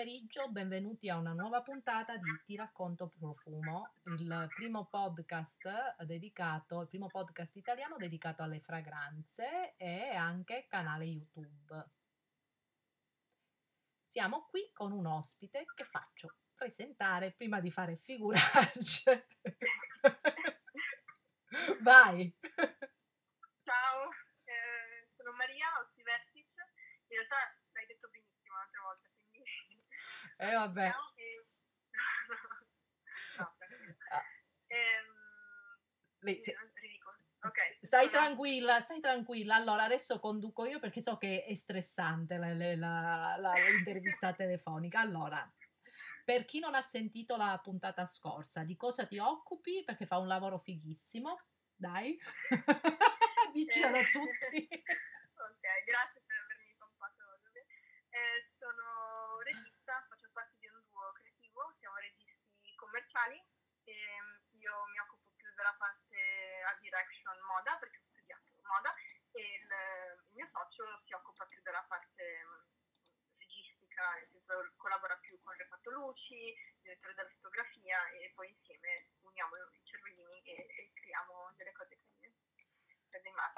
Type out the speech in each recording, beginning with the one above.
Pomeriggio, benvenuti a una nuova puntata di Ti racconto profumo, il primo podcast dedicato, il primo podcast italiano dedicato alle fragranze e anche canale YouTube. Siamo qui con un ospite che faccio presentare prima di fare figuracce. Vai! Ciao, eh, sono Maria Ostivertic. In realtà l'hai detto benissimo l'altra volta, quindi... E eh, vabbè. E... no, ah. ehm... Sì. Okay, stai tranquilla, stai tranquilla. Allora, adesso conduco io perché so che è stressante l'intervista telefonica. Allora, per chi non ha sentito la puntata scorsa, di cosa ti occupi? Perché fa un lavoro fighissimo. Dai, dicelo a tutti. ok, grazie per avermi pompato. Eh, sono regista, faccio parte di un duo creativo, siamo registi commerciali e io mi occupo più della parte art direction moda perché ho studiato moda e il, il mio socio si occupa più della parte registica, nel senso collabora più con luci, il direttore della fotografia e poi insieme uniamo i cervellini e, e creiamo delle cose carine.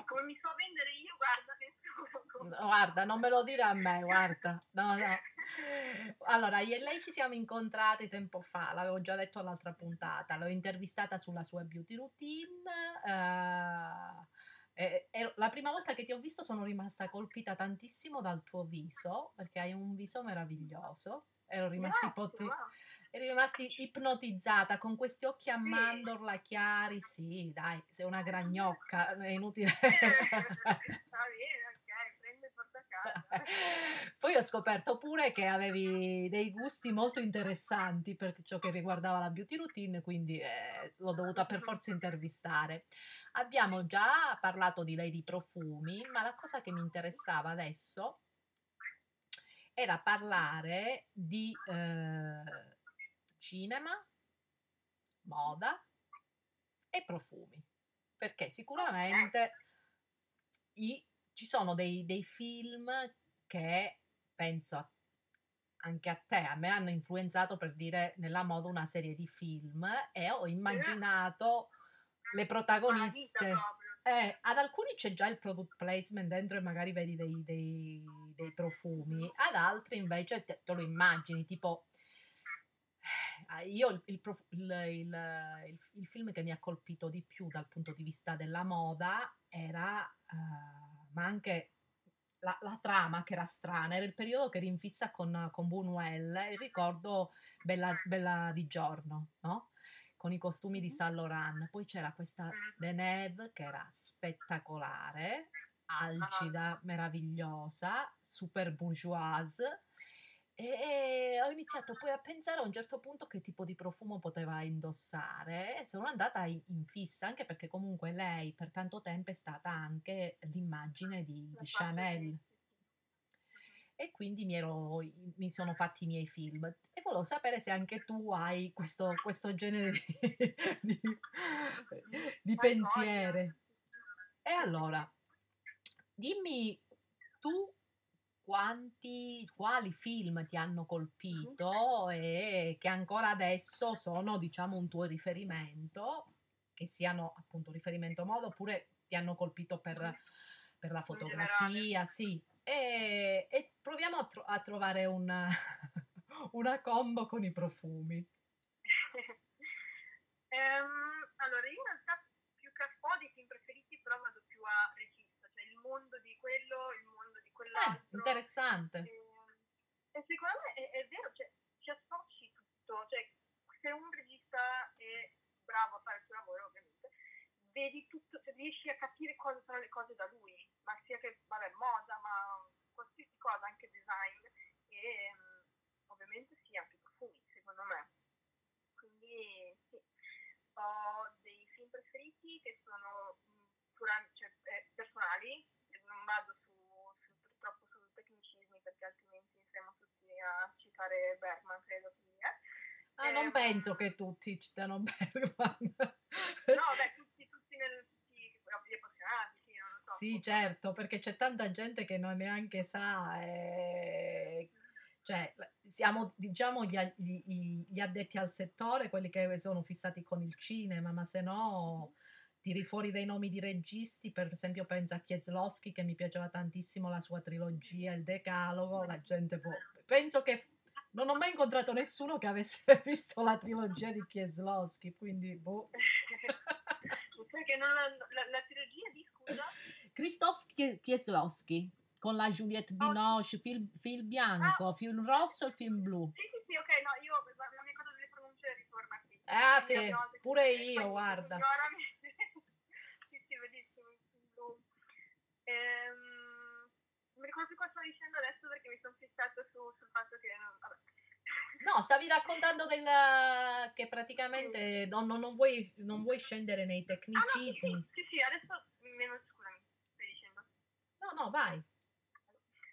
Come mi so vendere io, guarda, nessuno. Guarda, non me lo dire a me, guarda. No, no. Allora, io e lei ci siamo incontrate tempo fa, l'avevo già detto all'altra puntata, l'ho intervistata sulla sua beauty routine. Uh, e, e la prima volta che ti ho visto sono rimasta colpita tantissimo dal tuo viso, perché hai un viso meraviglioso. Ero rimasta ipotizzata eri rimasti ipnotizzata con questi occhi a mandorla chiari. Sì, dai, sei una gragnocca, è inutile. Va bene, ok, prende porta a casa. Poi ho scoperto pure che avevi dei gusti molto interessanti per ciò che riguardava la beauty routine, quindi eh, l'ho dovuta per forza intervistare. Abbiamo già parlato di lei di profumi, ma la cosa che mi interessava adesso era parlare di eh, cinema, moda e profumi. Perché sicuramente i, ci sono dei, dei film che penso a, anche a te, a me hanno influenzato per dire nella moda una serie di film e ho immaginato le protagoniste. Eh, ad alcuni c'è già il product placement dentro e magari vedi dei, dei, dei profumi, ad altri invece te, te, lo immagini, tipo Ah, io il, il, il, il, film che mi ha colpito di più dal punto di vista della moda era, uh, ma anche la, la, trama che era strana, era il periodo che ero in fissa con, con Buñuel e ricordo Bella, Bella di giorno, no? con i costumi di Saint Laurent. Poi c'era questa Deneuve che era spettacolare, algida, meravigliosa, super bourgeoise e ho iniziato poi a pensare a un certo punto che tipo di profumo poteva indossare e sono andata in, fissa, anche perché comunque lei per tanto tempo è stata anche l'immagine di, di Chanel. E quindi mi, ero, mi, sono fatti i miei film. E volevo sapere se anche tu hai questo, questo genere di, di, di pensiere. E allora, dimmi tu quanti, quali film ti hanno colpito e che ancora adesso sono, diciamo, un tuo riferimento, che siano appunto riferimento modo oppure ti hanno colpito per, per la fotografia, sì. E, e proviamo a, tro- a trovare una, una combo con i profumi. um, allora, io in realtà più che a di film preferiti, però vado più a regista, cioè il mondo di quello, il mondo quell'altro. Eh, interessante. E, e, secondo me è, è vero, cioè, ci associ tutto, cioè se un regista è bravo a fare il suo lavoro ovviamente, vedi tutto, cioè, riesci a capire cosa sono le cose da lui, ma sia che, vabbè, moda, ma qualsiasi cosa, anche design, e um, ovviamente sì, anche profumi, secondo me. Quindi sì, ho dei film preferiti che sono um, cioè, eh, personali, non vado su perché altrimenti saremo tutti a citare Bergman, credo che è. Ah, eh, non ehm, penso che tutti citano Bergman. no, beh, tutti, tutti, nel, tutti gli appassionati, sì, non lo so. Sì, certo, perché c'è tanta gente che non neanche sa. Eh, Cioè, siamo diciamo gli, gli, gli, addetti al settore, quelli che sono fissati con il cinema, ma se no tiri fuori dei nomi di registi, per esempio penso a Kieslowski che mi piaceva tantissimo la sua trilogia, il Decalogo, la gente può... Penso che non ho mai incontrato nessuno che avesse visto la trilogia di Kieslowski, quindi boh. Perché non la, la, la, trilogia di scusa? Christoph Kieslowski con la Juliette Binoche, oh, film, film, bianco, ah, film rosso e film blu. Sì, sì, sì, ok, no, io la mia cosa delle pronunce ritorna qui. Ah, fe, pure io, guarda. sì, sì, bellissimo, film blu. Ehm, mi ricordo più cosa sto dicendo adesso perché mi sono fissato su, sul fatto che... Vabbè. No, stavi raccontando del, che praticamente non, non, non, vuoi, non vuoi scendere nei tecnicismi. Ah, no, sì, sì, sì, adesso scusami, stai dicendo. No, no, vai.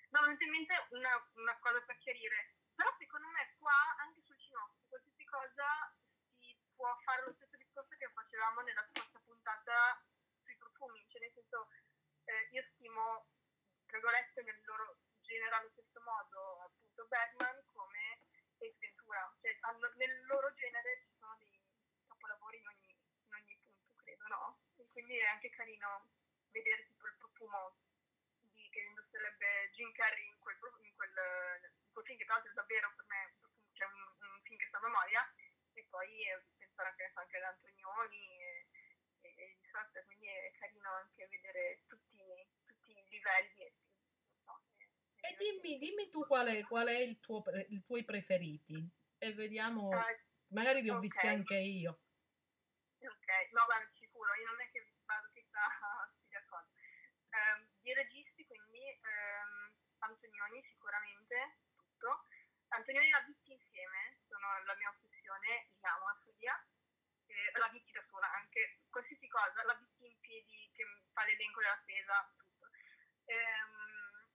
No, mi in mente una, una, cosa per chiarire. Però secondo me qua, anche sul cinotto, qualsiasi cosa si può fare lo stesso discorso che facevamo nella scorsa puntata sui profumi. Cioè, nel senso, eh, io stimo, regolette nel loro genere allo stesso modo, appunto, Batman come Ace Ventura. Cioè, hanno, nel loro genere ci sono dei capolavori in ogni, in ogni punto, credo, no? E quindi è anche carino vedere tipo il profumo che indosserebbe Jim Carrey in quel, in quel, in quel film che tra l'altro è davvero per me cioè un, un film che sta a memoria e poi eh, pensare anche, anche ad Antonioni e di sorte quindi è carino anche vedere tutti, tutti i livelli e, so, e dimmi, dimmi, tu qual è, qual è il tuo, i tuoi preferiti e vediamo, uh, magari li ho okay. visti anche io. Ok, no, beh, sicuro, io non è che vado chissà si d'accordo. Um, di registi, quindi ehm, Antonioni sicuramente, tutto. Antonioni l'ha visti insieme, sono la mia ossessione, li amo a follia. Eh, l'ha visti da sola, anche qualsiasi cosa, l'ha visti in piedi, che fa l'elenco della spesa, tutto. Ehm,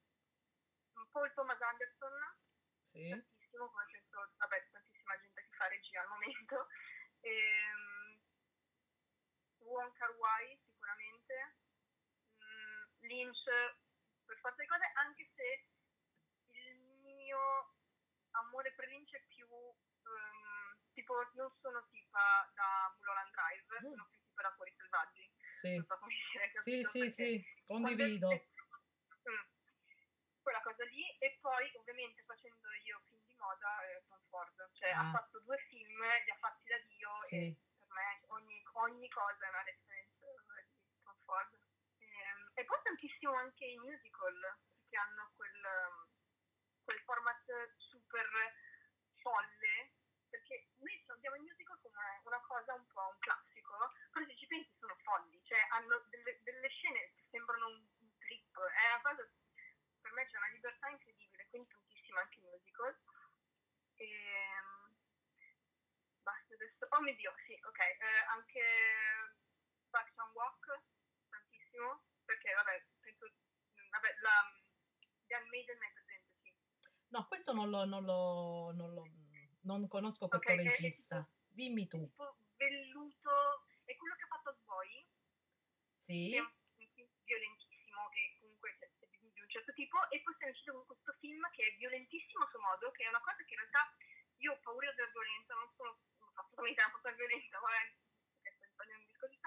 Paul Thomas Anderson, sì. tantissimo, come penso, vabbè, tantissima gente che fa regia al momento. Ehm, Wong Kar Wai sicuramente, Lynch per forza di cose, anche se il mio amore per Lynch è più um, tipo, non sono tipa da Mulholland Drive, mm. sono da Fuori Selvaggi. Sì, dire, sì, sì, sì, condivido. È, mm, quella cosa lì, e poi ovviamente facendo io film di moda, eh, Tom Ford, cioè ah. ha fatto due film, li ha fatti da Dio, sì. e per me ogni, ogni cosa è una referenza di Tom Ford. E poi tantissimo anche i musical, che hanno quel, quel format super folle, perché noi abbiamo i musical come una cosa un po' un classico, però se ci pensi sono folli, cioè hanno delle, delle scene che sembrano un, un trip, è una cosa, per me c'è una libertà incredibile, quindi tantissimo anche i musical. E, basta adesso, oh mio dio, sì, ok, eh, anche Back on Walk, tantissimo perché vabbè, penso, vabbè, la The Maiden è presente, sì. No, questo non lo, non lo, non lo non conosco questo okay, regista. Dimmi tu. Tipo velluto, è quello che ha fatto Sboy. Sì. Che è un film violentissimo, che comunque è di un certo tipo, e poi è uscito con questo film che è violentissimo a suo modo, che è una cosa che in realtà io ho paura della violenza, non sono assolutamente una persona violenta, vabbè, perché sto discorso di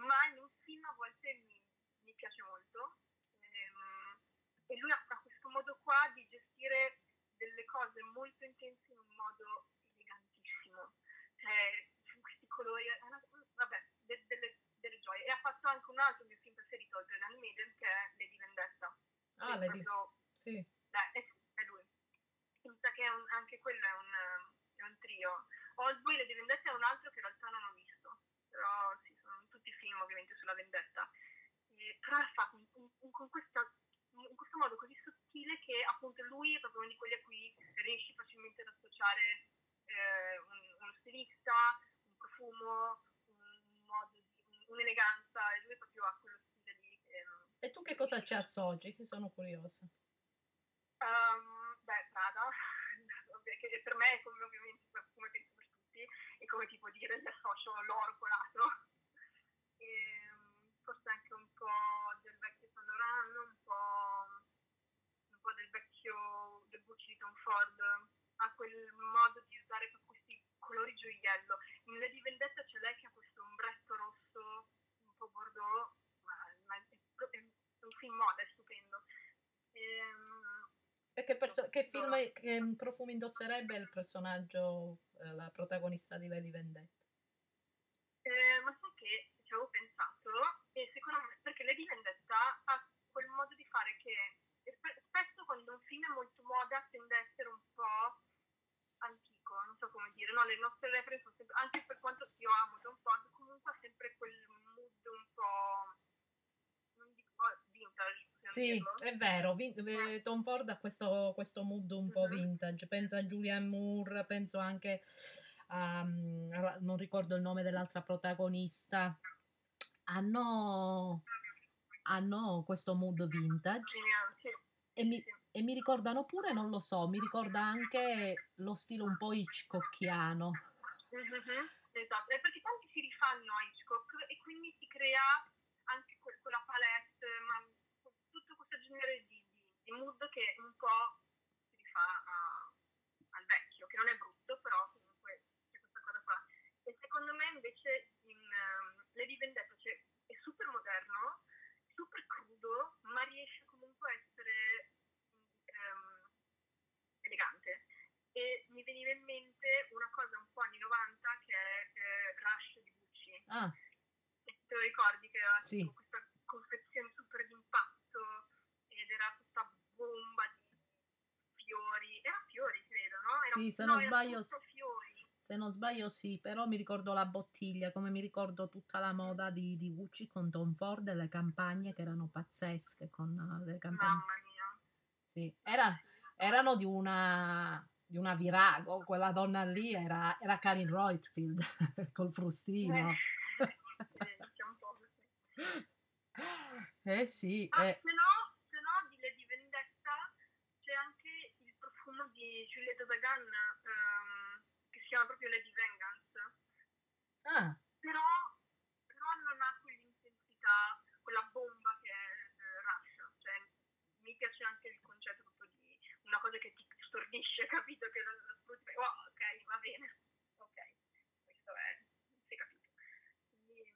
ma in un film a volte mi mi piace molto. Ehm, e lui ha, questo modo qua di gestire delle cose molto intense in un modo elegantissimo. Cioè, questi colori, vabbè, de, delle, gioie. E ha fatto anche un altro mio film preferito, oltre a Maiden, che è Lady Vendetta. Ah, Lady proprio, Sì. Beh, è, è lui. Mi sa che un, anche quello è un, è un trio. Oldboy, Lady Vendetta è un altro che in realtà non ho visto. Però sì, sono tutti film ovviamente sulla vendetta però l'ha fatto in, in, con questa, in, questo modo così sottile che appunto lui è proprio uno di quelli a cui riesci facilmente ad associare eh, un, uno stilista, un profumo, un modo un'eleganza, e lui proprio ha quello stile lì. Che, e tu che cosa ci associ? Che sono curiosa. Um, beh, Prada, che per me è come ovviamente come penso per tutti, è come tipo dire gli associo l'oro colato. E, forse anche un po' del vecchio Laurent, un po', un po' del vecchio del Gucci di Tom Ford, quel modo di usare questi colori gioiello. In Lady Vendetta c'è lei che ha questo ombretto rosso un po' bordeaux, ma, ma è, è, un film moda, è stupendo. Ehm, e che, perso- che film, che profumi indosserebbe il personaggio, eh, la protagonista di Lady Vendetta? Eh, ma sai che ci avevo pensato, e secondo me, perché Lady Vendetta ha quel modo di fare che spesso quando un film è molto moda tende a essere un po' so come dire, no, le nostre reference sono sempre, anche per quanto io amo Tom Ford, comunque ha sempre quel mood un po', non dico vintage, sì, dirlo. è vero, eh. Tom Ford ha questo, questo mood un po' mm-hmm. vintage, penso a Julianne Moore, penso anche a, non ricordo il nome dell'altra protagonista, hanno, hanno questo mood vintage. E mi, e mi, ricordano pure, non lo so, mi ricorda anche lo stile un po' Hitchcockiano. Mm-hmm, esatto, è perché tanti si rifanno a Hitchcock e quindi si crea anche que- quella palette, ma tutto questo genere di, di, di, mood che un po' si rifà al vecchio, che non è brutto, però comunque c'è questa cosa qua. E secondo me invece in um, Lady Vendetta cioè, è super moderno, super crudo, ma riesce comunque a essere elegante. E mi veniva in mente una cosa un po' anni 90 che è eh, Rush di Gucci. Ah. Te lo ricordi che aveva sì. questa confezione super d'impatto ed era tutta bomba di fiori. Era fiori, credo, no? Era, sì, se no, non sbaglio. Fiori se non sbaglio sì, però mi ricordo la bottiglia, come mi ricordo tutta la moda di, di Gucci con Tom Ford e le campagne che erano pazzesche con uh, le campagne. Mamma mia. Sì, era, erano di una, di una virago, quella donna lì era, era Karin Reutfield col frustino. Eh, eh sì. Ah, eh. Se, no, se no di Lady Vendetta c'è anche il profumo di Juliette Dagan. Um, chiama proprio Lady Vengeance. Ah. Però, però non ha quell'intensità, quella bomba che è eh, Rush. Cioè, mi piace anche il concetto una cosa che ti stordisce, capito? Che sfrutti. Oh, ok, va bene. Ok, questo è. Si è capito. Quindi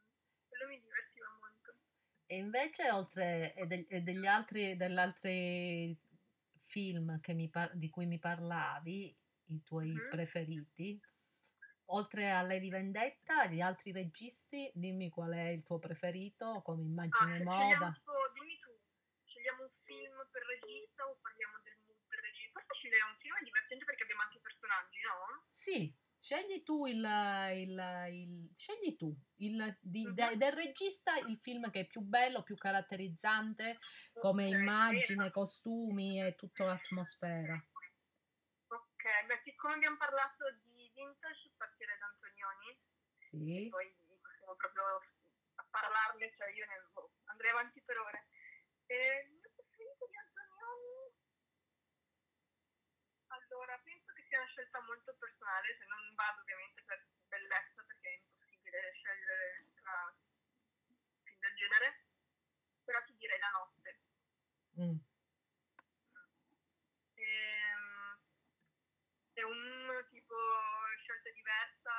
quello mi divertiva molto. E invece, oltre e, de, e degli altri, degli altri film par- di cui mi parlavi, i tuoi mm-hmm. preferiti? Oltre a Lady Vendetta, gli altri registi, dimmi qual è il tuo preferito come immagine ah, moda. Tipo, dimmi tu, scegliamo un film per regista o parliamo scegliere un film è divertente perché abbiamo anche personaggi, no? Sì, scegli tu il, il, il scegli tu il, di, mm-hmm. de, del regista il film che è più bello, più caratterizzante come okay, immagine, costumi e tutta l'atmosfera. Ok, beh, siccome abbiamo parlato di vintage, partire da Antonioni. Sì. poi possiamo proprio a parlarne, cioè io ne, andrei avanti per ore. E il mio preferito di Antonioni? Allora, penso che sia una scelta molto personale, se non vado ovviamente per bellezza, perché è impossibile scegliere tra film del genere, però ti direi la notte. Mm. è un tipo scelta diversa?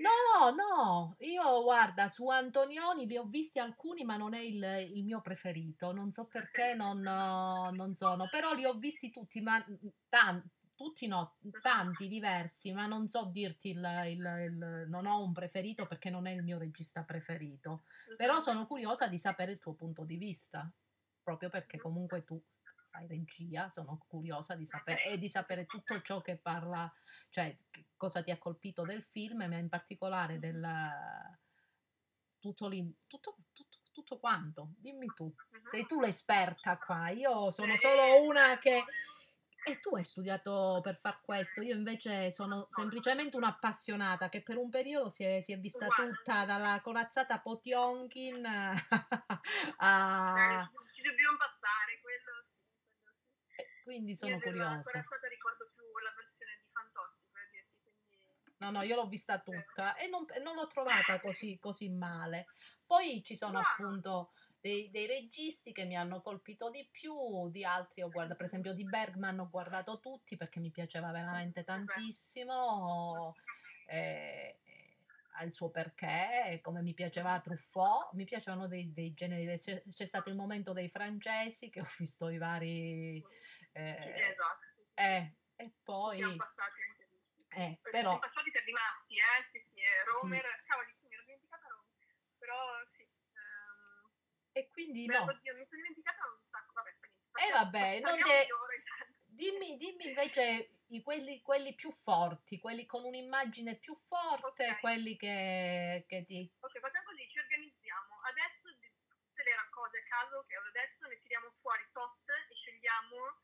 No, no, io guarda, su Antonioni li ho visti alcuni, ma non è il, il mio preferito. Non so perché non, non, sono, però li ho visti tutti, ma tanti, tutti no, tanti diversi, ma non so dirti il, il, il, non ho un preferito perché non è il mio regista preferito. Però sono curiosa di sapere il tuo punto di vista, proprio perché comunque tu fai regia, sono curiosa di sapere e di sapere tutto ciò che parla, cioè cosa ti ha colpito del film, ma in particolare del tutto, lì, tutto, tutto, tutto quanto. Dimmi tu, sei tu l'esperta qua, io sono solo una che... E tu hai studiato per far questo, io invece sono semplicemente un'appassionata che per un periodo si è, si è vista tutta dalla corazzata Potionkin a... Ci dobbiamo passare, quindi sono io curiosa. Io ricordo più la versione di Fantozzi, per dirti, quindi... No, no, io l'ho vista tutta e non, non l'ho trovata così, così, male. Poi ci sono no. appunto dei, dei registi che mi hanno colpito di più, di altri ho guardato, per esempio di Bergman ho guardato tutti perché mi piaceva veramente tantissimo. Eh, ha il suo perché, come mi piaceva Truffaut, mi piacevano dei, dei generi, c'è, c'è, stato il momento dei francesi che ho visto i vari... Eh, esatto. Eh, e poi... Siamo passati anche eh, però... Siamo passati per rimasti, eh, sì, sì, Romer, sì. cavoli, mi ero dimenticata Romer, però sì. Um... E quindi Beh, no. Oddio, mi sono dimenticata un sacco, vabbè, E eh, vabbè, non te... Dimmi, dimmi invece i, quelli, quelli, più forti, quelli con un'immagine più forte, okay. quelli che, che ti... Ok, facciamo così, ci organizziamo. Adesso di tutte le cose a caso che ho adesso ne tiriamo fuori tot e scegliamo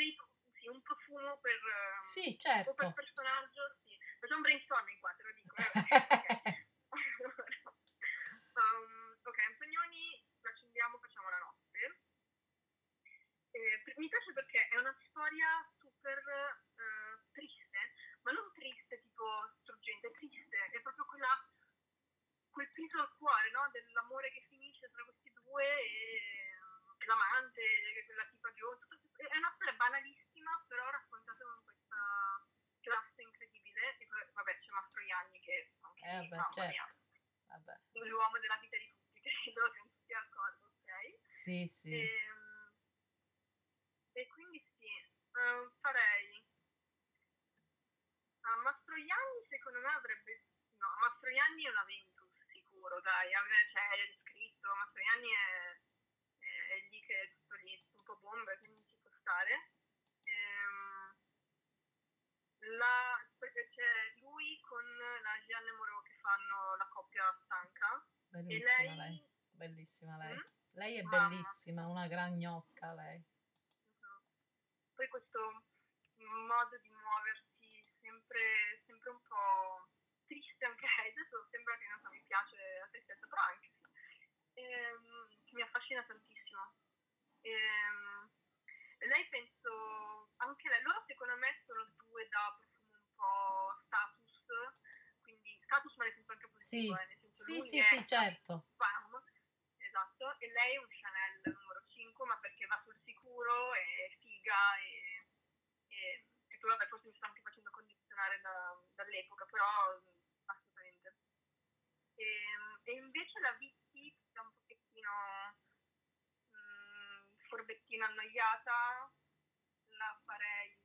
dei, sì, un profumo per... Sì, certo. Per personaggio, sì. Facciamo un brainstorming qua, te lo dico. Eh, okay. um, ok, Antonioni, l'accendiamo, facciamo la notte. Eh, mi piace perché è una storia super eh, triste, ma non triste tipo struggente, triste, è proprio quella, quel peso al cuore, no? Dell'amore che finisce tra questi due e, l'amante, quella tipa di È una banalissima, però raccontata con questa classe incredibile. E vabbè, c'è Mastroianni che anche eh, lì, mamma certo. mia, vabbè. l'uomo della vita di tutti, credo, siamo tutti d'accordo, ok? Sì, sì. E, e quindi sì, uh, farei uh, Mastroianni secondo me avrebbe no, Mastroianni è una Ventus sicuro dai, cioè è scritto Mastroianni è, è, è, lì che è tutto lì un po' bomba quindi ci può stare ehm, la, c'è lui con la Gianne Moreau che fanno la coppia stanca bellissima lei, lei. bellissima lei Mm? lei è Mamma. bellissima una gran gnocca lei poi questo modo di muoversi sempre, sempre un po' triste anche lei, adesso sembra che non so, mi piace la tristezza, però anche sì, ehm, mi affascina tantissimo. Ehm, lei penso, anche lei, loro secondo me sono due da profumo un po' status, quindi status ma nel senso anche positivo, Sì. eh, nel senso sì lui sì è sì certo bam, esatto, e lei è un Chanel numero 5, ma perché va sul sicuro, è figa e, e, e poi vabbè, forse mi sto anche facendo condizionare da, dall'epoca, però assolutamente. E, e invece la Vicky è un pochettino mh, forbettina annoiata, la farei...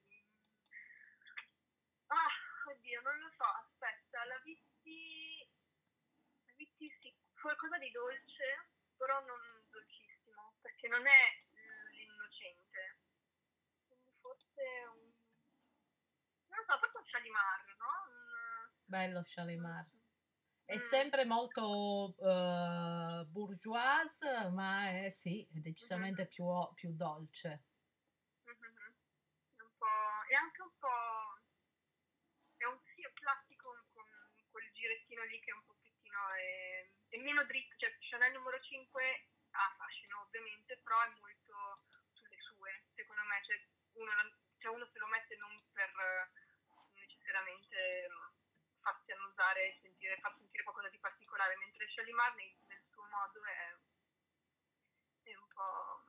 Ah, oddio, non lo so, aspetta, la Vicky... Qualcosa di dolce, però non dolcissimo, perché non è l'innocente. Quindi forse un... Non so, forse un Shalimar, no? Un... bello Shalimar è Mm. sempre molto eh, bourgeoise ma è sì è decisamente più, più dolce Mhm. È un po'... è anche un po'... è un sì, è classico con quel girettino lì che è un pochettino... È, è meno dritto, cioè Chanel numero 5 ha fascino ovviamente, però è molto sulle sue, secondo me, cioè uno, cioè uno se lo mette non per eh, necessariamente eh, farsi annusare e sentire, far sentire qualcosa di particolare, mentre Shalimar nel, nel suo modo è, è un po'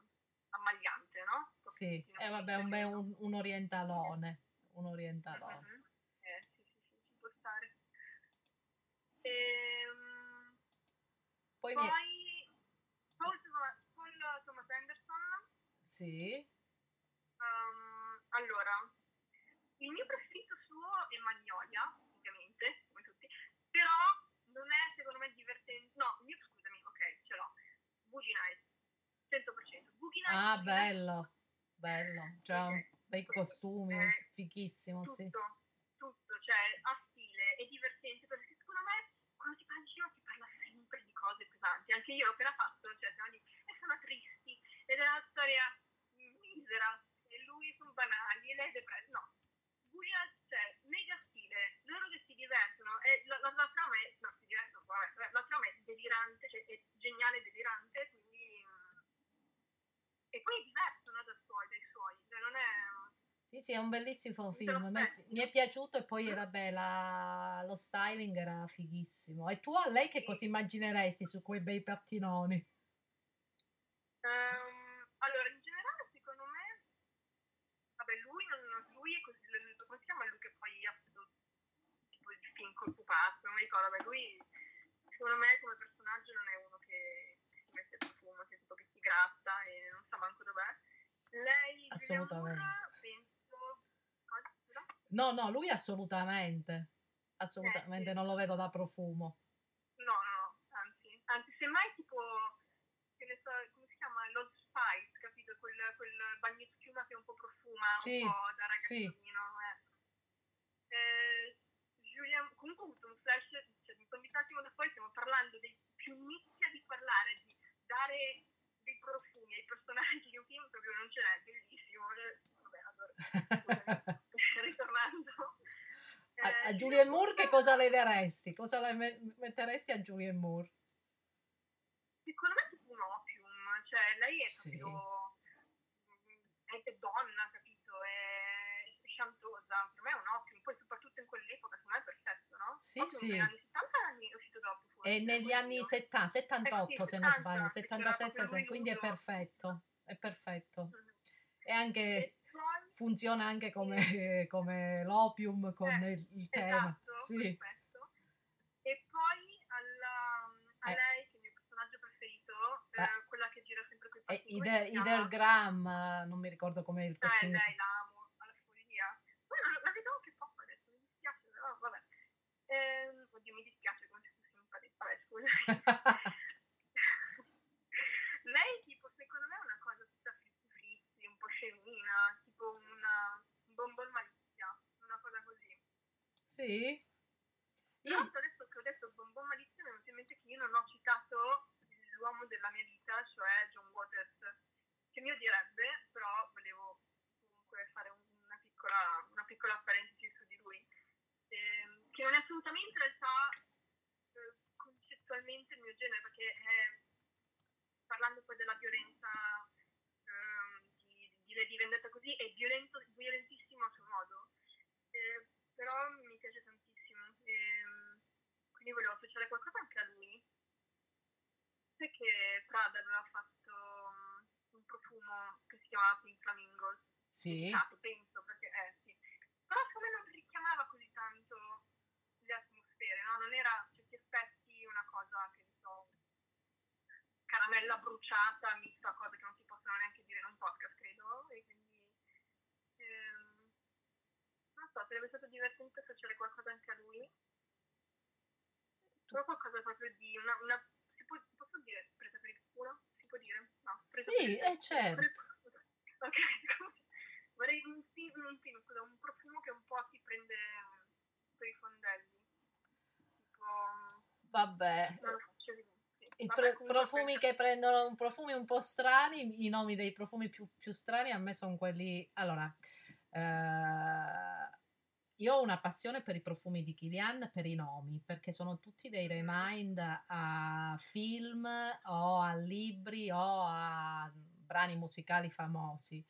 ammagliante, no? Un sì e vabbè un, un, un orientalone un orientalone Mhm. Eh, sì, sì, sì, ci può stare. Ehm, poi mi poi Paul, Thomas- Paul Thomas Anderson. sì ehm, allora, il mio preferito suo è Magnolia, ovviamente, come tutti, però non è secondo me divertente. No, mio, scusami, ok, ce l'ho. Boogie Nights, 100%. Boogie Nights. ah bello bello c'ha Ok, bei costumi Eh, fighissimo tutto, sì tutto, cioè ha stile, è divertente perché secondo me quando ti parla di cinema ti parla sempre di cose io l'ho appena fatto, cioè siamo lì. E sono tristi. Ed è una storia misera. E lui sono banali. E lei è depressa, no, Buia c'è mega stile, loro che si divertono. E la, la, la trama è, no si divertono, vabbè, la, la trama è delirante, cioè è geniale e delirante, quindi mm, e poi è diverso sì, sì, è un bellissimo film. Mi è piaciuto e poi, vabbè, la, lo styling era fighissimo. E tu a lei che sì. cosa immagineresti su quei bei pattinoni? Um, allora, in generale, secondo me, vabbè, lui, non, lui è così, come si chiama lui che poi ha fatto tipo il film col pupazzo, non mi ricordo, vabbè, lui, secondo me, come personaggio non è uno che, che si mette il profumo, che, si gratta e non sa manco dov'è. Lei, assolutamente. No, no, lui assolutamente. Assolutamente, Eh, sì. non lo vedo da profumo. No, no, anzi, anzi, semmai tipo, che ne so, come si chiama? L'Old Spice, capito? Quel, quel bagno schiuma che un po' profuma, Sì, un po' da sì. ragazzino, eh. Eh, Julia, comunque ho avuto un flash, cioè mi sono un attimo da fuori, stiamo parlando dei più nicchia di parlare, di dare dei profumi ai personaggi di un film, proprio non ce n'è, bellissimo. eh, Vabbè, allora, ritornando. A, Eh, a Julianne Moore che cosa le daresti? Cosa le me- metteresti a Julianne Moore? Secondo me è tipo un opium, cioè lei è Sì. proprio è, è donna, capito? È, sciantosa, per me è un opium, poi soprattutto in quell'epoca secondo me è perfetto, no? Sì, Opium sì. negli anni 70 anni è uscito dopo forse. E negli anni oddio. 70, 78 Eh sì, se non 70, sbaglio, che c'era 77, proprio lui quindi è perfetto, è perfetto. Mhm. E anche E funziona anche come, come l'opium con Eh, il, il tema. esatto, Sì. perfetto. E poi alla, a Eh. lei, che è il mio personaggio preferito, eh, Eh. quella che gira sempre con i E passi, si Ide- Graham, eh, non mi ricordo come il Eh, costume. lei la amo alla follia. Poi non- la vedo anche poco adesso, mi dispiace, però vabbè. Ehm, oddio, mi dispiace come se fosse un padre. Vabbè, scusa. lei, tipo, secondo me è una cosa tutta frizzi frizzi, un po' scemina, tipo una, un bonbon malizia, una cosa così. Sì? Io, adesso che ho detto bonbon malizia mi è venuto in mente che io non ho citato l'uomo della mia vita, cioè John Waters, che mi odierebbe, però volevo comunque fare un- una piccola, una piccola parentesi su di lui, ehm, che non è assolutamente in realtà eh, concettualmente il mio genere, perché è, parlando poi della violenza ehm, di, di Lady Vendetta così, è violento, violentissimo a suo modo, eh, però mi piace tantissimo, ehm, quindi volevo associare qualcosa anche a lui. Sai che Prada aveva fatto um, un profumo che si chiamava Pink Flamingos, sì, dedicato, penso, perché eh sì. Però secondo me non richiamava così tanto le atmosfere, no? Non era a certi aspetti una cosa che ne so, caramella bruciata mista a cose che non si possono neanche dire in un podcast, credo. E quindi ehm, non so, sarebbe stato divertente associare qualcosa anche a lui. Solo qualcosa proprio di una, una si può, posso dire presa per il culo? Si può dire? No, presa Sì, per il eh, certo. Ok, vorrei un film, un scusa, un profumo che un po' ti prende mm, per i fondelli. Tipo, vabbè. non lo faccio di. I Vabbè, profumi che prendono profumi un po' strani, i nomi dei profumi più, più strani a me sono quelli. Allora, eh, io ho una passione per i profumi di Kilian, per i nomi, perché sono tutti dei remind a film o a libri o a brani musicali famosi.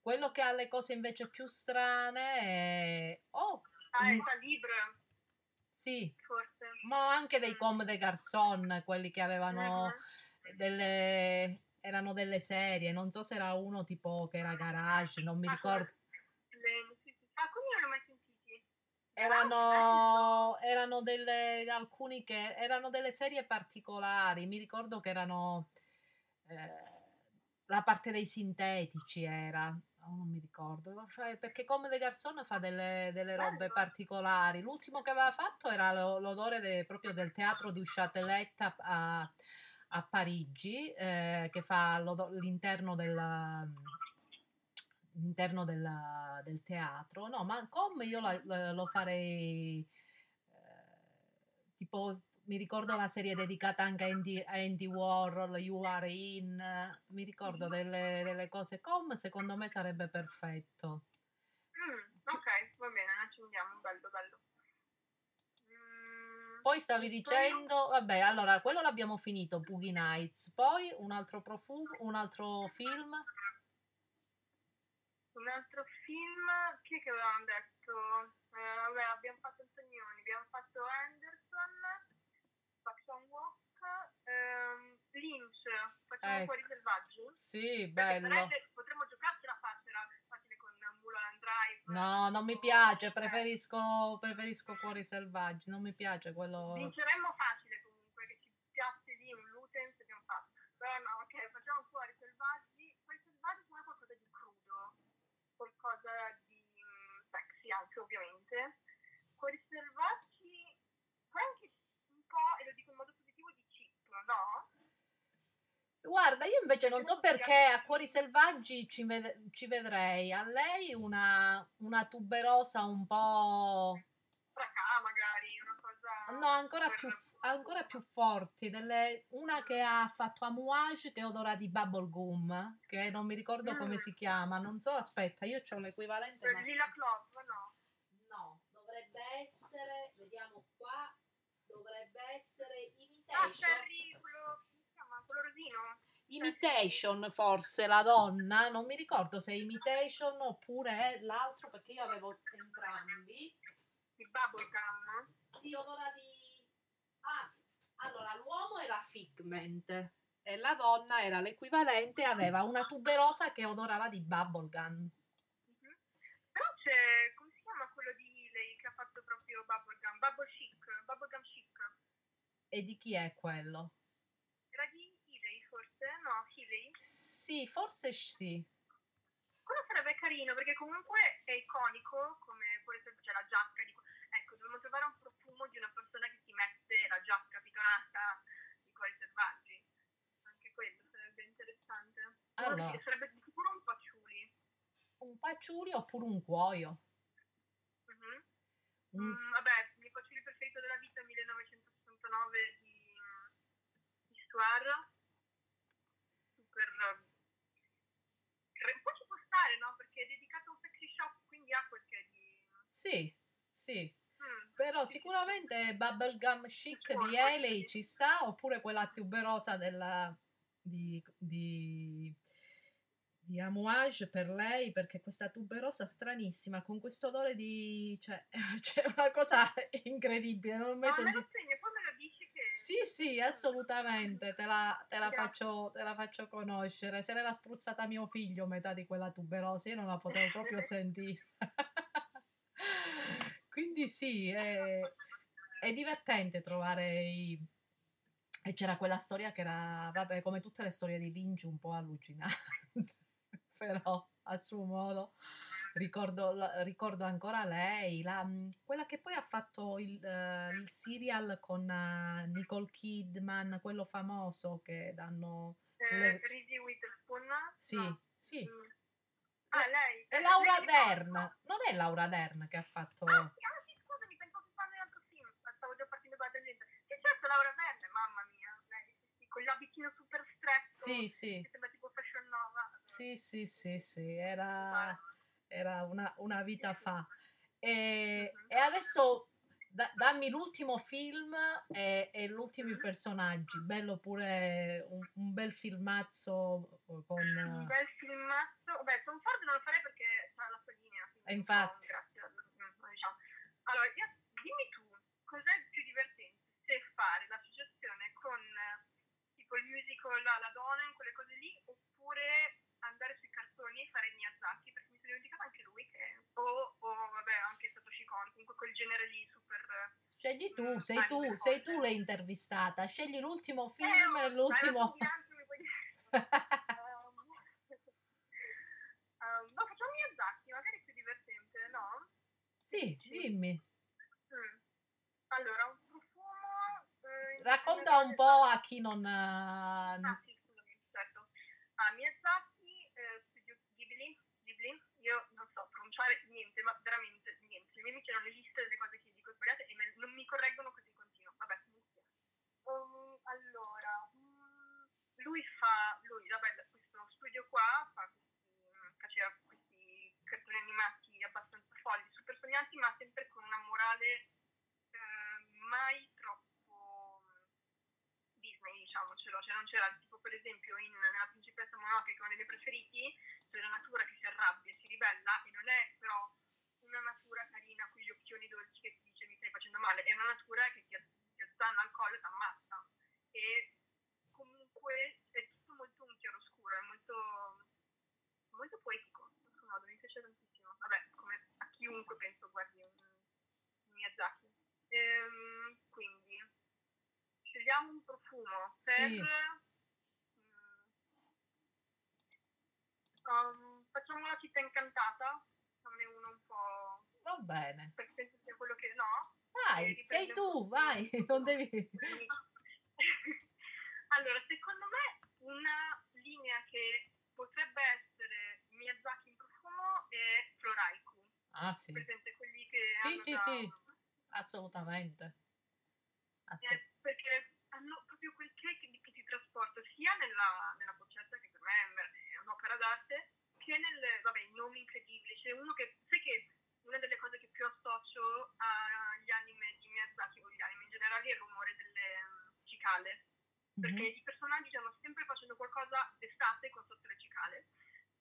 Quello che ha le cose invece più strane è. Oh, Ah, è mm, Calibre, sì, forse. ma anche dei Comme des Garçons, quelli che avevano Mhm. delle erano delle serie, non so se era uno tipo che era Garage, non mi Ah, ricordo. Le- sì, sì. Ah, quindi non li ho mai sentiti. Erano, erano delle alcuni che erano delle serie particolari, mi ricordo che erano eh, la parte dei sintetici era, oh, non mi ricordo, perché come De Garçon fa delle, delle robe particolari. L'ultimo che aveva fatto era lo- l'odore de- proprio del teatro di Châtelet a, a- a Parigi, eh, che fa l'interno della all'interno della- del teatro. No, ma come io la- lo farei eh, tipo mi ricordo la serie dedicata anche a Andy, a Andy Warhol, You Are In, mi ricordo delle, delle cose com, secondo me sarebbe perfetto. Mm, ok, va bene, ne accendiamo, bello, bello. Mm, Poi stavi dicendo, vabbè, allora quello l'abbiamo finito, Boogie Nights, poi un altro profumo, un altro film, Un altro film, chi è che avevamo detto? Eh, vabbè, abbiamo fatto Antonioni, abbiamo fatto Anderson, Park Chan-wook, ehm, Lynch, facciamo Ecco. Fuori Selvaggi. sì, bello. potremmo giocarcela facile, facile con Mulholland Drive. No, non mi piace, preferisco, preferisco Cuori Selvaggi, non mi piace quello... Vinceremmo facile comunque, che ci piace lì un Lutens e abbiamo fatto. Però no, ok, facciamo Cuori Selvaggi. Cuori Selvaggi sono qualcosa di crudo, qualcosa di mm, sexy anche ovviamente. Cuori Selvaggi, poi anche un po', e lo dico in modo positivo, di chip, no? Guarda, io invece non so perché a Cuori Selvaggi ci, ved- ci vedrei. A lei una, una tuberosa un po'... Fracà magari, una cosa... No, ancora più, ancora più forti. Delle- una che ha fatto Amouage che odora di bubblegum, che non mi ricordo come Mm. si chiama. Non so, aspetta, io ho l'equivalente. Eh, ma Lila. Clove, no? No, dovrebbe essere, vediamo qua, dovrebbe essere Ah, Imitation. Cherry, quello, come si chiama? Quello rosino? Imitation forse la donna, non mi ricordo se è Imitation oppure l'altro perché io avevo entrambi. Il bubblegum. Sì, odora di... Ah, allora l'uomo era Figment e la donna era l'equivalente, aveva una tuberosa che odorava di bubblegum. Mhm. Però c'è, come si chiama quello di lei che ha fatto proprio bubblegum? Bubble chic, bubblegum chic. E di chi è quello? Era di Healy forse? No, Healy. Sì, forse sì. Quello sarebbe carino perché comunque è iconico, come per esempio c'è la giacca di... Ecco, dovremmo trovare un profumo di una persona che si mette la giacca pitonata di cuori selvaggi. Anche quello sarebbe interessante. Allora. Sì, Sarebbe di sicuro un patchouli. Un patchouli oppure un cuoio. Mhm. Un- Mm, vabbè, il mio patchouli preferito della vita è 1969 di, di Stuart. Super... eh, Un po' ci può stare, no? Perché è dedicato a un sexy shop, quindi ha quel che di... Sì, sì. Però sicuramente Bubblegum Chic di sì. ci sta, oppure quella tuberosa della, di, di, di Amouage per lei, perché questa tuberosa stranissima, con questo odore di... cioè, c'è una cosa incredibile, non me sentito... lo segno, poi me lo dici che... Sì, sì, assolutamente, te la, te la faccio, te la faccio conoscere. Se l'era spruzzata mio figlio metà di quella tuberosa, io non la potevo proprio sentire. Quindi sì, è, è divertente trovare i... E c'era quella storia che era, vabbè, come tutte le storie di Lynch, un po' allucinante, però a suo modo. Ricordo, ricordo ancora lei, la- quella che poi ha fatto il, eh, il serial con eh, Nicole Kidman, quello famoso che danno... Eh, le- Reese Witherspoon? Sì, No. sì. Mm. Ah, lei? È Laura lei Dern, non è Laura Dern che ha fatto... Ah, sì, ah, sì, scusami, pensavo che fanno un altro film. Stavo già partendo con la tangente. Sì, certo, Laura Dern, mamma mia. Lei, sì, sì, con gli abitino super stretto. Sì, sì, Che sembra tipo Fashion Nova. sì, sì, sì, sì, era, era una, una vita fa. E, Mhm. e adesso da- dammi l'ultimo film e, e gli ultimi personaggi. Bello pure un, un bel filmazzo con... Un bel filmazzo. Beh, Tom Ford non lo farei perché c'ha la sua linea. Eh, infatti. Diciamo. Allora, io- dimmi tu, cos'è più divertente? Se fare l'associazione con eh, tipo il musical La, la donna, in quelle cose lì, oppure andare sui cartoni e fare Miyazaki, perché mi sono dimenticata anche lui che... O, o vabbè, anche Satoshi Kon, comunque quel genere lì. Scegli tu, sei dai, tu, sei tu l'intervistata. Scegli l'ultimo Eh, film oh, e l'ultimo... ehm, no, facciamo Miyazaki, magari è più divertente, no? sì, dimmi. Mm. Allora, un profumo... eh, Racconta un po' a chi non... eh, Ah, sì, scusami, certo. Ah, Miyazaki, eh, studio Ghibli, Ghibli, io non so pronunciare niente, ma veramente niente. I miei amici non esiste delle cose che dico sbagliate e me- non mi correggono così in continuo. Vabbè, comunque. Um, allora, mm, lui fa, lui, vabbè, questo studio qua fa questi, mm, faceva questi cartoni animati abbastanza folli, super sognanti, ma sempre con una morale eh, mai troppo mm, Disney, diciamocelo, cioè non c'era tipo per esempio in nella principessa Mononoke che è uno dei miei preferiti, c'è la natura che si arrabbia, si ribella e non è però una natura carina con gli occhioni dolci che ti dice mi stai facendo male, è una natura che ti, ti azzanna al collo e ti ammazza e comunque è tutto molto un chiaroscuro, è molto molto poetico, in questo modo, mi piace tantissimo. Vabbè, come chiunque penso guardi un Miyazaki. Ehm, quindi scegliamo un profumo per Sì. mm, um, facciamo la città incantata, fammene uno un po' Va bene. perché penso sia quello che no. Vai, sei un tu, vai, non devi... allora, secondo me una linea che potrebbe essere Miyazaki è Floraiku. Ah sì, Presente quelli che Sì, hanno sì, già- sì. assolutamente. Assolut- Eh, perché hanno proprio quel che, che, ti trasporta sia nella, nella boccetta, che per me è un- è un'opera d'arte, che nel, vabbè, i nomi incredibili. C'è uno che, sai che una delle cose che più associo agli anime di Miyazaki, o gli anime in generale, è il rumore delle mm, cicale. Perché Mhm. i personaggi stanno sempre facendo qualcosa d'estate con sotto le cicale.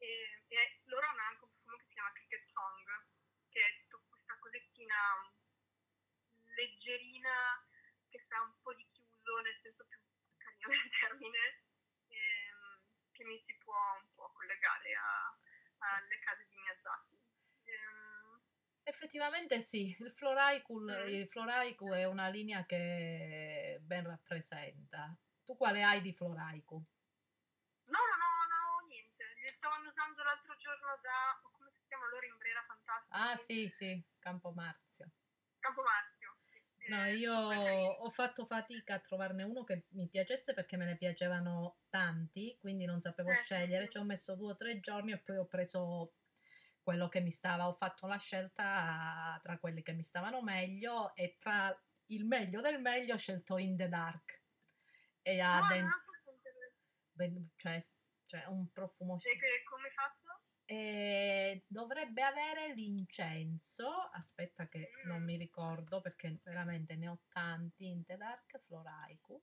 E, e loro hanno anche un profumo che si chiama Cricket Song, che è tutto questa cosettina leggerina che sta un po' di chiuso nel senso più carino del termine ehm, che mi si può un po' collegare a- alle case di Miyazaki Ehm, Effettivamente sì, il Floraiku, Mm. il Floraiku è una linea che ben rappresenta. Tu quale hai di Floraiku? no no no no niente li stavano usando da come si chiama loro in Brera Fantastica Ah sì, sì, Campo Marzio. Campomarzio sì. No, io ho fatto fatica a trovarne uno che mi piacesse perché me ne piacevano tanti, quindi non sapevo Eh, scegliere. sì. Ci ho messo due o tre giorni e poi ho preso quello che mi stava, ho fatto la scelta tra quelli che mi stavano meglio e tra il meglio del meglio ho scelto In the Dark. E ha No, den- ben- cioè, cioè un profumo che- come fatto? E dovrebbe avere l'incenso. Aspetta, che non mi ricordo perché veramente ne ho tanti. In the Dark Floraiku.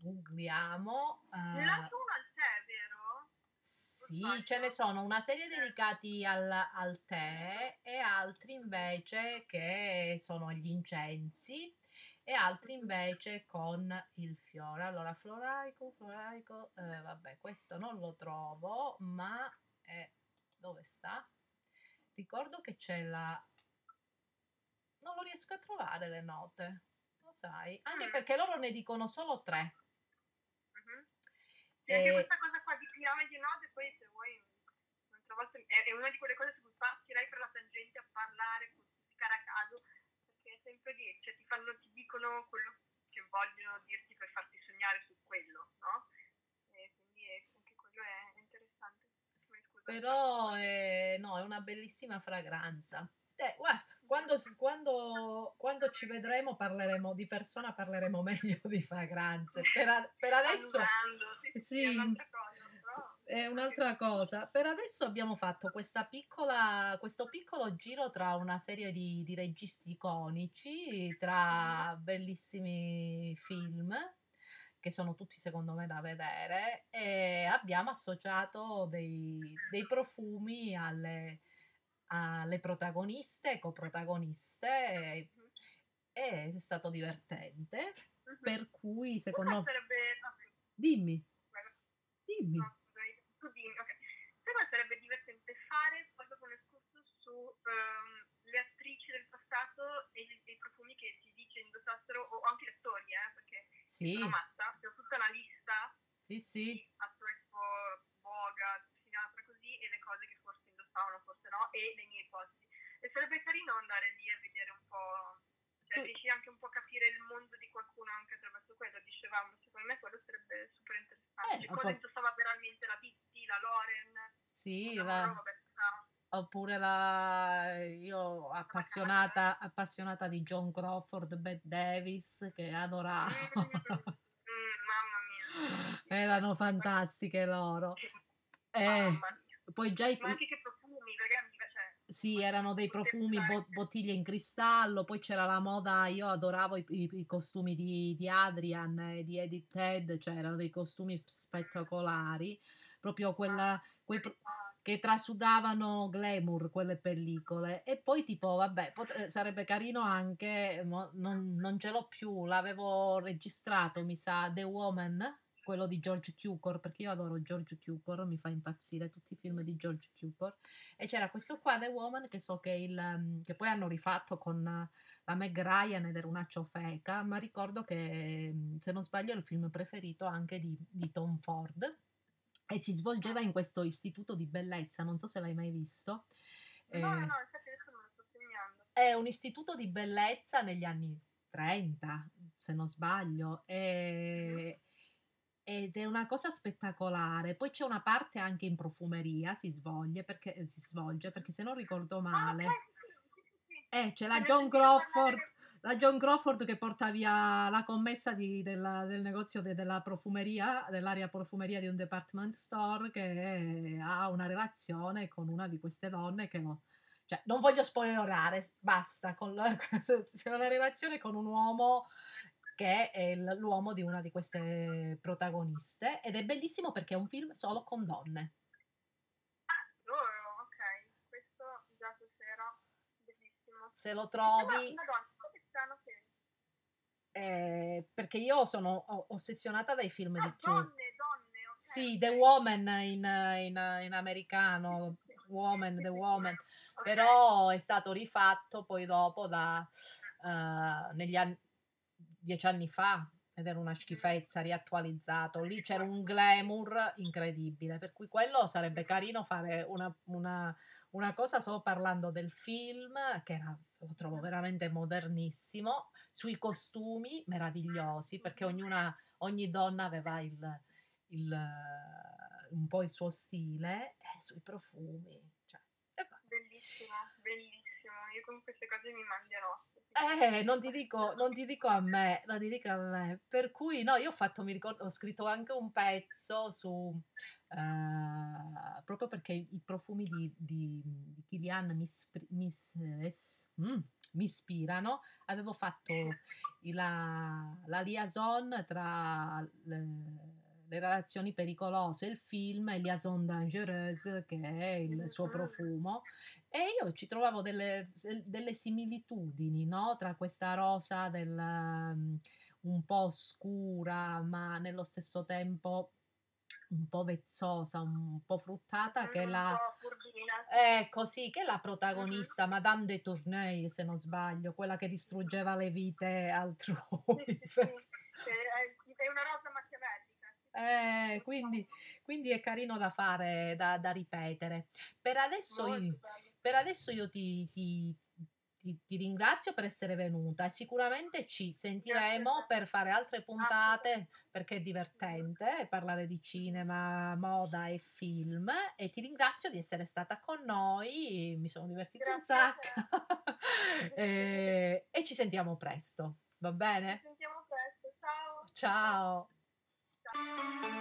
Googliamo. eh, L'altro uno al tè, vero? sì, ce ne sono una serie dedicati al, al tè e altri invece che sono gli incensi e altri invece con il fiore. Allora, floraico, floraico, eh, vabbè, questo non lo trovo, ma è- dove sta? Ricordo che c'è la... Non lo riesco a trovare le note, lo sai? Anche Mm. perché loro ne dicono solo tre. Mhm. Sì, anche questa cosa qua di piramidi node, e poi se vuoi un'altra volta è, una di quelle cose su cui partirei per la tangente a parlare, a caso, sempre lì, cioè ti, fanno, ti dicono quello che vogliono dirti per farti sognare su quello, no? E quindi è- anche quello è interessante. Però è, no, è una bellissima fragranza. Eh, guarda, quando, quando- quando ci vedremo parleremo di persona, parleremo meglio di fragranze. Per, a- per adesso Annusando, sì, sì, sì. È un'altra cosa, però... è un'altra cosa. Per adesso abbiamo fatto questa piccola, questo piccolo giro tra una serie di, di registi iconici, tra bellissimi film che sono tutti secondo me da vedere e abbiamo associato dei, dei profumi alle, alle protagoniste, coprotagoniste e, è stato divertente Mhm. per cui secondo quale sarebbe... dimmi dimmi no, dimmi, ok. Sai quale sarebbe divertente fare poi dopo un escurso su ehm, le attrici del passato e i, i profumi che si dice indossassero, o anche le storie, eh, perché sì sono matta, ho tutta una lista sì sì di attori tipo Boga, Sinatra così, e le cose che forse indossavano, forse no, e le mie ipotesi. E sarebbe carino andare lì a vedere un po', cioè Tu- riesci anche un po' a capire il mondo di qualcuno anche attraverso quello, dicevamo, secondo me quello sarebbe super interessante. Eh, Cioè, cosa indossava veramente la Vitti, la Loren, sì la questa- oppure la io appassionata appassionata di John Crawford Bette Davis che adoravo Mm, mm, mamma mia. erano fantastiche loro Eh, poi già i, Ma anche che profumi, perché mi piace... Sì, erano dei profumi, bo- bottiglie in cristallo, poi c'era la moda, io adoravo i, i- i costumi di, di Adrian e di Edith Head, cioè erano dei costumi spettacolari, proprio quella, quei pro- che trasudavano glamour quelle pellicole. E poi tipo, vabbè, potre- sarebbe carino anche, mo- non, non ce l'ho più, l'avevo registrato, mi sa, The Woman, quello di George Cukor, perché io adoro George Cukor, mi fa impazzire tutti i film di George Cukor. E c'era questo qua, The Woman, che so che, il, mm, che poi hanno rifatto con la Meg Ryan ed era una ciofeca, ma ricordo che, mm, se non sbaglio, è il film preferito anche di, di Tom Ford. E si svolgeva in questo istituto di bellezza, non so se l'hai mai visto. No, no, no, infatti adesso non lo sto segnando. È un istituto di bellezza negli anni 30, se non sbaglio, e, ed è una cosa spettacolare. Poi c'è una parte anche in profumeria, si svolge perché, si svolge, perché se non ricordo male, Ah, sì. eh, c'è la John Crawford. La John Crawford che porta via la commessa di- della- del negozio de- della profumeria, dell'area profumeria di un department store che ha una relazione con una di queste donne che no, cioè, non voglio spoilerare, basta, con la- c'è una relazione con un uomo che è l'uomo di una di queste protagoniste ed è bellissimo perché è un film solo con donne. Ah, loro, ok. Questo già stasera, bellissimo. Se lo trovi, madonna, come stanno che... eh, perché io sono ossessionata dai film di Ah, più. donne, donne, ok. Sì. The Woman in, in- in americano, Woman, The. Woman, Ok. però è stato rifatto poi dopo da, eh, negli anni, dieci anni fa ed era una schifezza riattualizzato. Lì c'era un glamour incredibile, per cui quello sarebbe carino fare una, una- una cosa solo parlando del film, che era, lo trovo veramente modernissimo, sui costumi meravigliosi, perché ognuna, ogni donna aveva il, il, eh, un po' il suo stile, e sui profumi. Cioè, Bellissimo, bellissimo. Io con queste cose mi mangerò. Eh, non ti dico, non ti dico a me, non ti dico a me. Per cui, no, io ho fatto, mi ricordo, ho scritto anche un pezzo su, eh, proprio perché i profumi di, di, di Kilian mi, mi es- mm, mi ispirano. Avevo fatto la, la liaison tra le, le relazioni pericolose, il film, Liaison dangereuse, che è il suo Mhm. profumo. E io ci trovavo delle, delle similitudini, no? Tra questa rosa del, um, un po' scura, ma nello stesso tempo un po' vezzosa, un po' fruttata, che è Un la... po' furbina, sì. Ecco, che è la protagonista, Madame de Tournai, se non sbaglio, quella che distruggeva le vite altrui. Sì, sì, sì. Che È è una rosa machiavellica. sì, sì, Eh, quindi, quindi è carino da fare, da, da ripetere. Per adesso io, per adesso io ti, ti- ti- ti ringrazio per essere venuta e sicuramente ci sentiremo per fare altre puntate perché è divertente parlare di cinema, moda e film e ti ringrazio di essere stata con noi, mi sono divertita un sacco e, e ci sentiamo presto, va Ci bene? sentiamo presto. Ciao. Ciao! Bye.